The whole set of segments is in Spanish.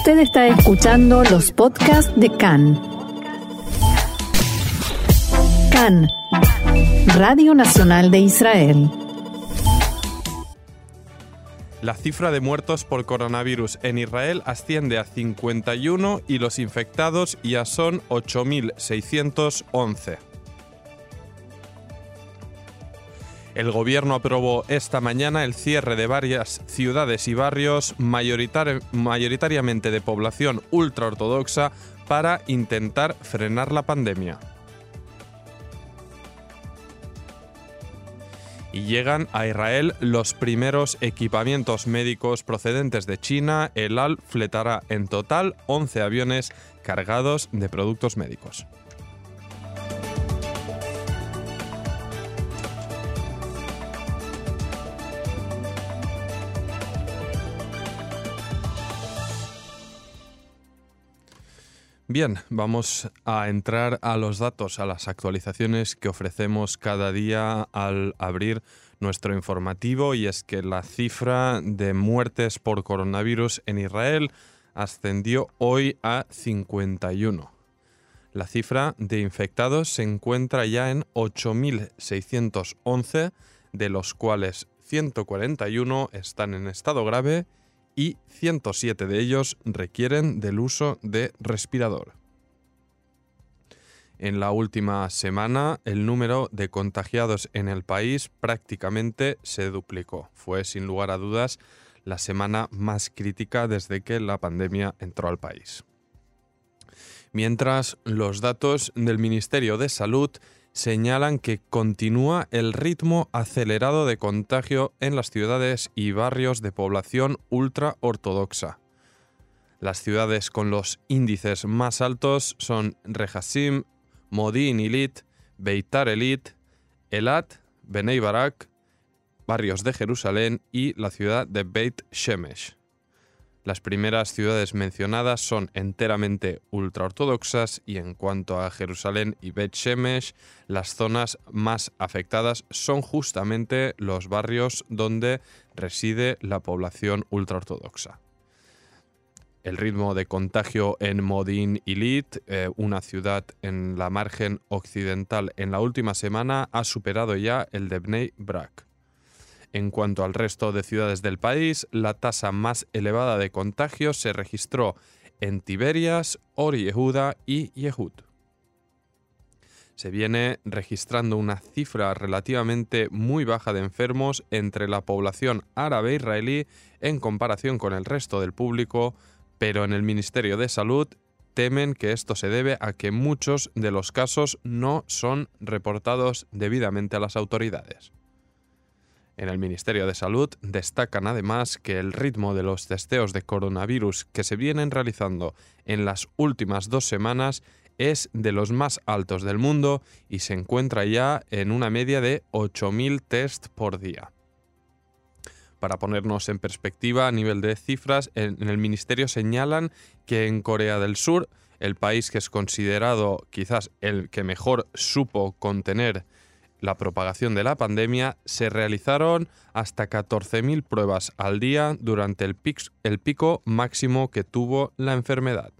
Usted está escuchando los podcasts de CAN. CAN, Radio Nacional de Israel. La cifra de muertos por coronavirus en Israel asciende a 51 y los infectados ya son 8.611. El gobierno aprobó esta mañana el cierre de varias ciudades y barrios mayoritariamente de población ultraortodoxa para intentar frenar la pandemia. y llegan a Israel los primeros equipamientos médicos procedentes de China. El AL fletará en total 11 aviones cargados de productos médicos. Bien, vamos a entrar a los datos, a las actualizaciones que ofrecemos cada día al abrir nuestro informativo y es que la cifra de muertes por coronavirus en Israel ascendió hoy a 51. La cifra de infectados se encuentra ya en 8.611, de los cuales 141 están en estado grave y 107 de ellos requieren del uso de respirador. En la última semana, el número de contagiados en el país prácticamente se duplicó. Fue, sin lugar a dudas, la semana más crítica desde que la pandemia entró al país. Mientras los datos del Ministerio de Salud señalan que continúa el ritmo acelerado de contagio en las ciudades y barrios de población ultra ortodoxa. Las ciudades con los índices más altos son Rehasim, Modin Ilit, Beitar Elit, Elat, Benei Barak, barrios de Jerusalén y la ciudad de Beit Shemesh. Las primeras ciudades mencionadas son enteramente ultraortodoxas y en cuanto a Jerusalén y Bet Shemesh, las zonas más afectadas son justamente los barrios donde reside la población ultraortodoxa. El ritmo de contagio en Modin Ilit, eh, una ciudad en la margen occidental, en la última semana ha superado ya el de Bnei Brak. En cuanto al resto de ciudades del país, la tasa más elevada de contagios se registró en Tiberias, Or Yehuda y Yehud. Se viene registrando una cifra relativamente muy baja de enfermos entre la población árabe israelí en comparación con el resto del público, pero en el Ministerio de Salud temen que esto se debe a que muchos de los casos no son reportados debidamente a las autoridades. En el Ministerio de Salud destacan además que el ritmo de los testeos de coronavirus que se vienen realizando en las últimas dos semanas es de los más altos del mundo y se encuentra ya en una media de 8.000 test por día. Para ponernos en perspectiva a nivel de cifras, en, el Ministerio señalan que en Corea del Sur, el país que es considerado quizás el que mejor supo contener la propagación de la pandemia, se realizaron hasta 14.000 pruebas al día durante el, pico máximo que tuvo la enfermedad.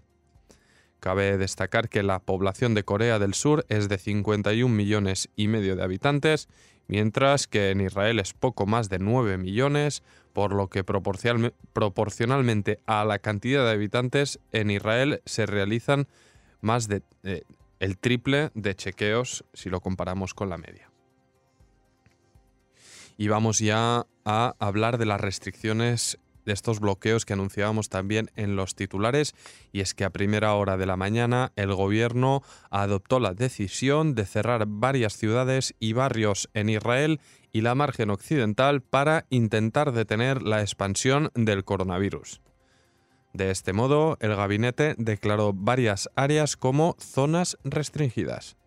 Cabe destacar que la población de Corea del Sur es de 51 millones y medio de habitantes, mientras que en Israel es poco más de 9 millones, por lo que proporcionalmente a la cantidad de habitantes en Israel se realizan más de eh, el triple de chequeos si lo comparamos con la media. Y vamos ya a hablar de las restricciones de estos bloqueos que anunciábamos también en los titulares y es que a primera hora de la mañana el gobierno adoptó la decisión de cerrar varias ciudades y barrios en Israel y la margen occidental para intentar detener la expansión del coronavirus. De este modo, el gabinete declaró varias áreas como zonas restringidas.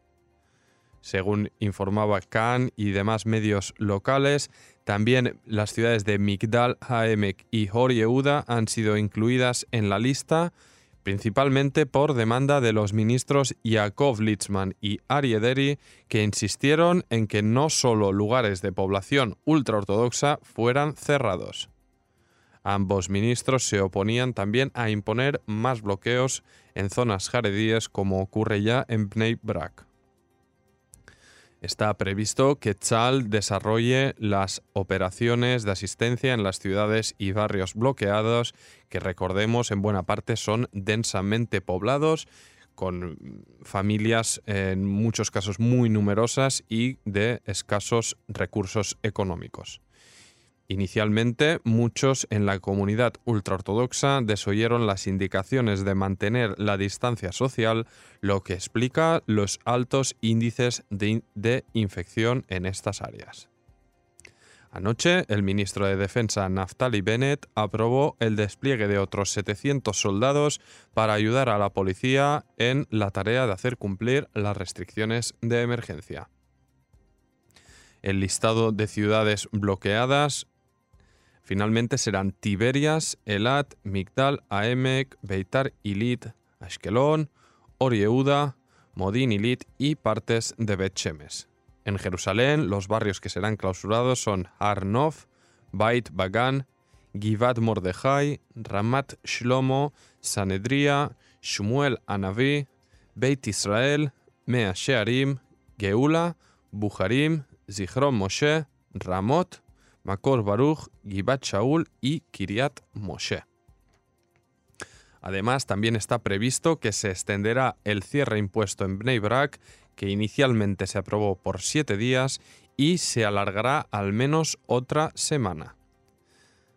Según informaba Khan y demás medios locales, también las ciudades de Migdal Haemek y Hor han sido incluidas en la lista, principalmente por demanda de los ministros Yaakov Litzman y Arie Deri, que insistieron en que no solo lugares de población ultraortodoxa fueran cerrados. Ambos ministros se oponían también a imponer más bloqueos en zonas jaredíes como ocurre ya en Bnei Brak. Está previsto que Tzal desarrolle las operaciones de asistencia en las ciudades y barrios bloqueados, que recordemos en buena parte son densamente poblados, con familias en muchos casos muy numerosas y de escasos recursos económicos. Inicialmente, muchos en la comunidad ultraortodoxa desoyeron las indicaciones de mantener la distancia social, lo que explica los altos índices de, infección en estas áreas. Anoche, el ministro de Defensa Naftali Bennett aprobó el despliegue de otros 700 soldados para ayudar a la policía en la tarea de hacer cumplir las restricciones de emergencia. El listado de ciudades bloqueadas Finalmente serán Tiberias, Elat, Migdal, Aemek, Beitar Ilit, Ashkelon, Orieuda, Modin Ilit y partes de Bet Shemesh. En Jerusalén, los barrios que serán clausurados son Har Nov, Bait Bagan, Givat Mordejai, Ramat Shlomo, Sanedria, Shmuel Anavi, Beit Israel, Mea Shearim, Geula, Buharim, Zichron Moshe, Ramot, Makor Baruch, Gibat Shaul y Kiriat Moshe. Además, también está previsto que se extenderá el cierre impuesto en Bnei Brak, que inicialmente se aprobó por siete días y se alargará al menos otra semana.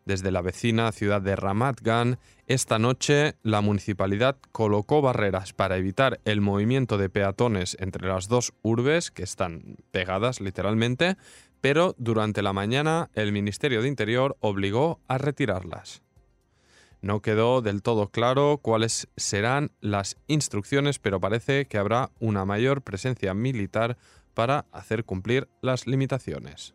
Desde la vecina ciudad de Ramat Gan, esta noche la municipalidad colocó barreras para evitar el movimiento de peatones entre las dos urbes, que están pegadas literalmente, pero durante la mañana el Ministerio de Interior obligó a retirarlas. No quedó del todo claro cuáles serán las instrucciones, pero parece que habrá una mayor presencia militar para hacer cumplir las limitaciones.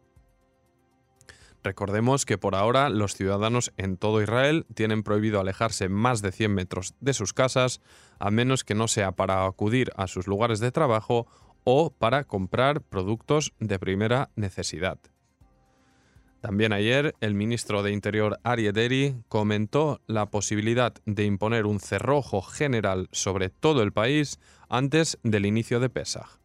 Recordemos que por ahora los ciudadanos en todo Israel tienen prohibido alejarse más de 100 metros de sus casas, a menos que no sea para acudir a sus lugares de trabajo o para comprar productos de primera necesidad. También ayer el ministro de Interior Ari Deri comentó la posibilidad de imponer un cerrojo general sobre todo el país antes del inicio de Pesach.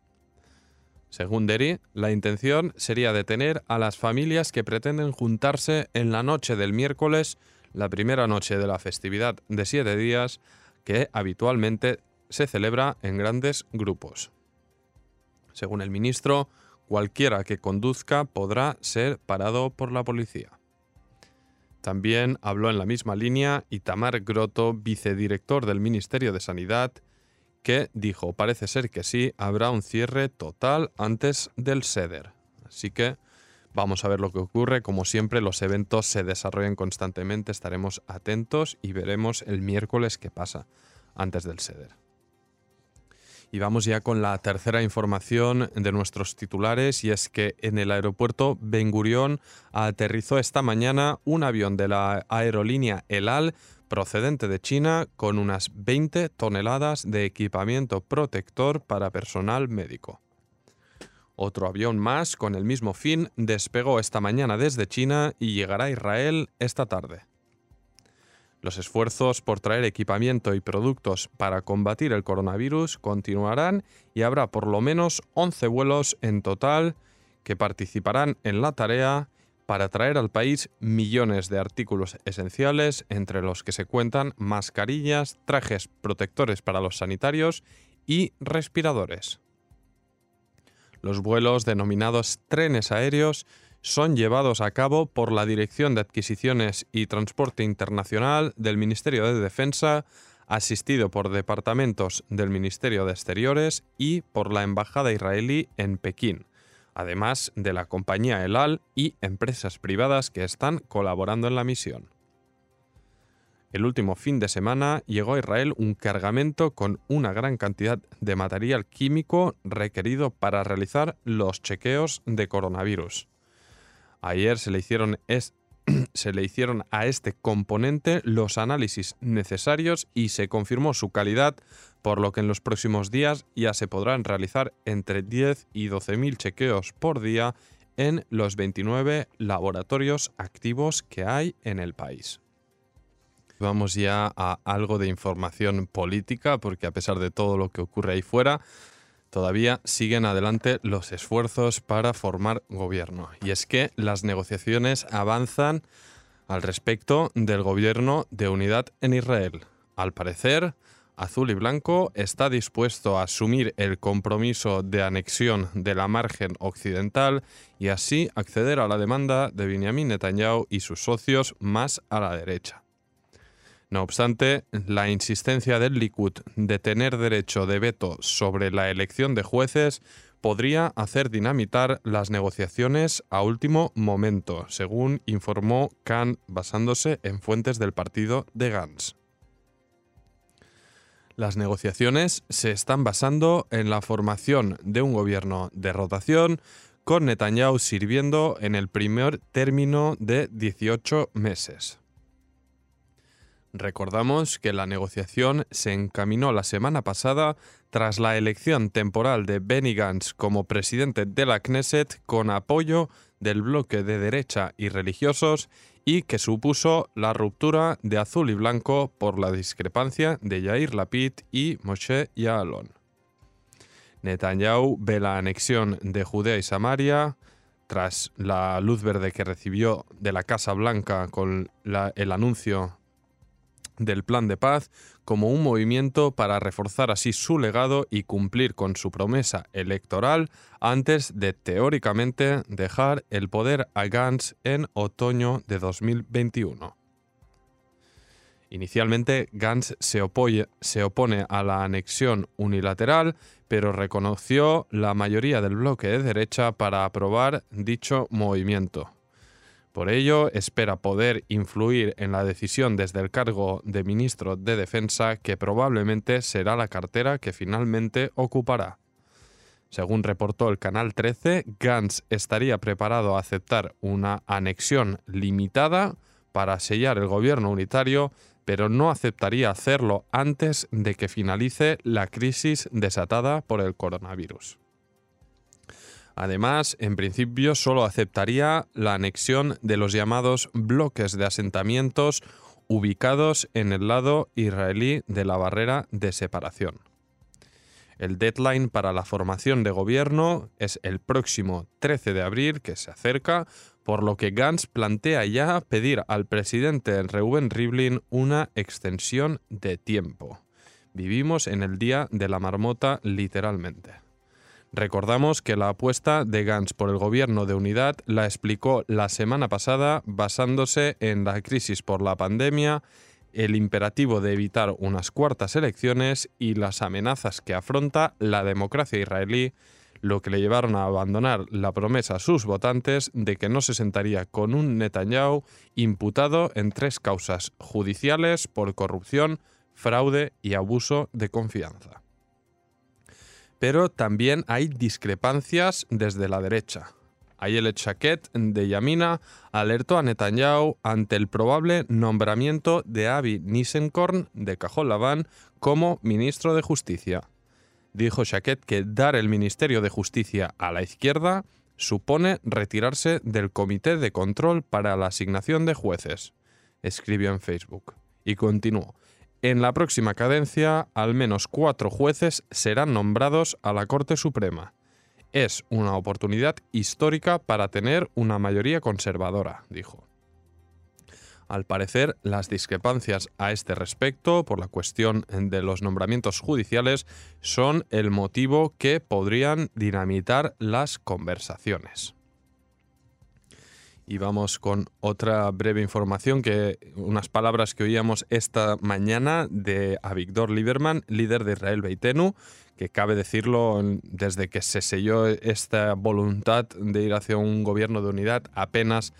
Según Deri, la intención sería detener a las familias que pretenden juntarse en la noche del miércoles, la primera noche de la festividad de siete días, que habitualmente se celebra en grandes grupos. Según el ministro, cualquiera que conduzca podrá ser parado por la policía. También habló en la misma línea Itamar Grotto, vicedirector del Ministerio de Sanidad, que dijo, parece ser que sí, habrá un cierre total antes del SEDER. Así que vamos a ver lo que ocurre. Como siempre, los eventos se desarrollan constantemente, estaremos atentos y veremos el miércoles qué pasa antes del SEDER. Y vamos ya con la tercera información de nuestros titulares y es que en el aeropuerto Ben Gurión aterrizó esta mañana un avión de la aerolínea El Al procedente de China con unas 20 toneladas de equipamiento protector para personal médico. Otro avión más con el mismo fin despegó esta mañana desde China y llegará a Israel esta tarde. Los esfuerzos por traer equipamiento y productos para combatir el coronavirus continuarán y habrá por lo menos 11 vuelos en total que participarán en la tarea para traer al país millones de artículos esenciales, entre los que se cuentan mascarillas, trajes protectores para los sanitarios y respiradores. Los vuelos denominados trenes aéreos son llevados a cabo por la Dirección de Adquisiciones y Transporte Internacional del Ministerio de Defensa, asistido por departamentos del Ministerio de Exteriores y por la Embajada israelí en Pekín, además de la compañía Elal y empresas privadas que están colaborando en la misión. El último fin de semana llegó a Israel un cargamento con una gran cantidad de material químico requerido para realizar los chequeos de coronavirus. Ayer se le hicieron se le hicieron a este componente los análisis necesarios y se confirmó su calidad, por lo que en los próximos días ya se podrán realizar entre 10 y 12 mil chequeos por día en los 29 laboratorios activos que hay en el país. Vamos ya a algo de información política, porque a pesar de todo lo que ocurre ahí fuera, todavía siguen adelante los esfuerzos para formar gobierno. Y es que las negociaciones avanzan al respecto del gobierno de unidad en Israel. Al parecer, Azul y Blanco está dispuesto a asumir el compromiso de anexión de la margen occidental y así acceder a la demanda de Benjamin Netanyahu y sus socios más a la derecha. No obstante, la insistencia del Likud de tener derecho de veto sobre la elección de jueces podría hacer dinamitar las negociaciones a último momento, según informó Khan basándose en fuentes del partido de Gantz. Las negociaciones se están basando en la formación de un gobierno de rotación con Netanyahu sirviendo en el primer término de 18 meses. Recordamos que la negociación se encaminó la semana pasada tras la elección temporal de Benny Gantz como presidente de la Knesset con apoyo del bloque de derecha y religiosos y que supuso la ruptura de azul y blanco por la discrepancia de Yair Lapid y Moshe Yaalon. Netanyahu ve la anexión de Judea y Samaria tras la luz verde que recibió de la Casa Blanca con el anuncio del plan de paz como un movimiento para reforzar así su legado y cumplir con su promesa electoral antes de teóricamente dejar el poder a Gantz en otoño de 2021. Inicialmente, Gantz se, se opone a la anexión unilateral, pero reconoció la mayoría del bloque de derecha para aprobar dicho movimiento. Por ello, espera poder influir en la decisión desde el cargo de ministro de Defensa, que probablemente será la cartera que finalmente ocupará. Según reportó el Canal 13, Gantz estaría preparado a aceptar una anexión limitada para sellar el gobierno unitario, pero no aceptaría hacerlo antes de que finalice la crisis desatada por el coronavirus. Además, en principio solo aceptaría la anexión de los llamados bloques de asentamientos ubicados en el lado israelí de la barrera de separación. El deadline para la formación de gobierno es el próximo 13 de abril, que se acerca, por lo que Gantz plantea ya pedir al presidente Reuben Rivlin una extensión de tiempo. Vivimos en el día de la marmota literalmente. Recordamos que la apuesta de Gantz por el gobierno de unidad la explicó la semana pasada basándose en la crisis por la pandemia, el imperativo de evitar unas cuartas elecciones y las amenazas que afronta la democracia israelí, lo que le llevaron a abandonar la promesa a sus votantes de que no se sentaría con un Netanyahu imputado en tres causas judiciales por corrupción, fraude y abuso de confianza pero también hay discrepancias desde la derecha. el Chaquet de Yamina alertó a Netanyahu ante el probable nombramiento de Avi Nissenkorn de Cajol como ministro de Justicia. Dijo Chaquet que dar el Ministerio de Justicia a la izquierda supone retirarse del Comité de Control para la Asignación de Jueces, escribió en Facebook. Y continuó, en la próxima cadencia, al menos cuatro jueces serán nombrados a la Corte Suprema. Es una oportunidad histórica para tener una mayoría conservadora, dijo. Al parecer, las discrepancias a este respecto por la cuestión de los nombramientos judiciales son el motivo que podrían dinamitar las conversaciones. Y vamos con otra breve información, que unas palabras que oíamos esta mañana de Avigdor Lieberman, líder de Israel Beitenu, que cabe decirlo, desde que se selló esta voluntad de ir hacia un gobierno de unidad, apenas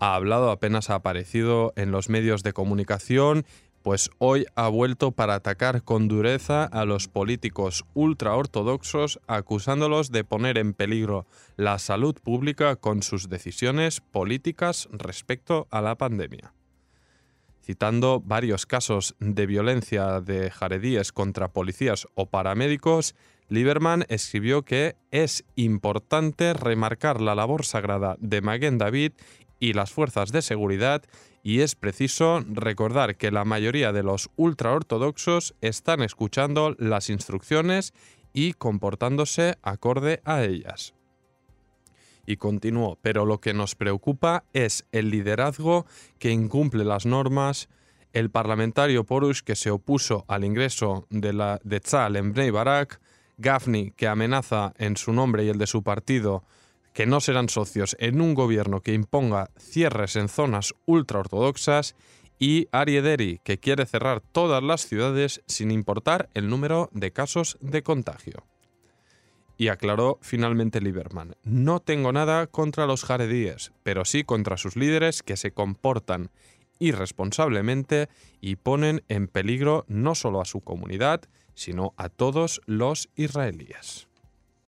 ha hablado, apenas ha aparecido en los medios de comunicación pues hoy ha vuelto para atacar con dureza a los políticos ultraortodoxos, acusándolos de poner en peligro la salud pública con sus decisiones políticas respecto a la pandemia. Citando varios casos de violencia de jaredíes contra policías o paramédicos, Lieberman escribió que es importante remarcar la labor sagrada de Maguen David y las fuerzas de seguridad y es preciso recordar que la mayoría de los ultraortodoxos están escuchando las instrucciones y comportándose acorde a ellas. Y continuó, pero lo que nos preocupa es el liderazgo que incumple las normas, el parlamentario Porush que se opuso al ingreso de, la, de Tzal en Bnei Barak, Gafni que amenaza en su nombre y el de su partido que no serán socios en un gobierno que imponga cierres en zonas ultraortodoxas y Ariederi, que quiere cerrar todas las ciudades sin importar el número de casos de contagio. Y aclaró finalmente Lieberman, no tengo nada contra los jaredíes, pero sí contra sus líderes que se comportan irresponsablemente y ponen en peligro no solo a su comunidad, sino a todos los israelíes.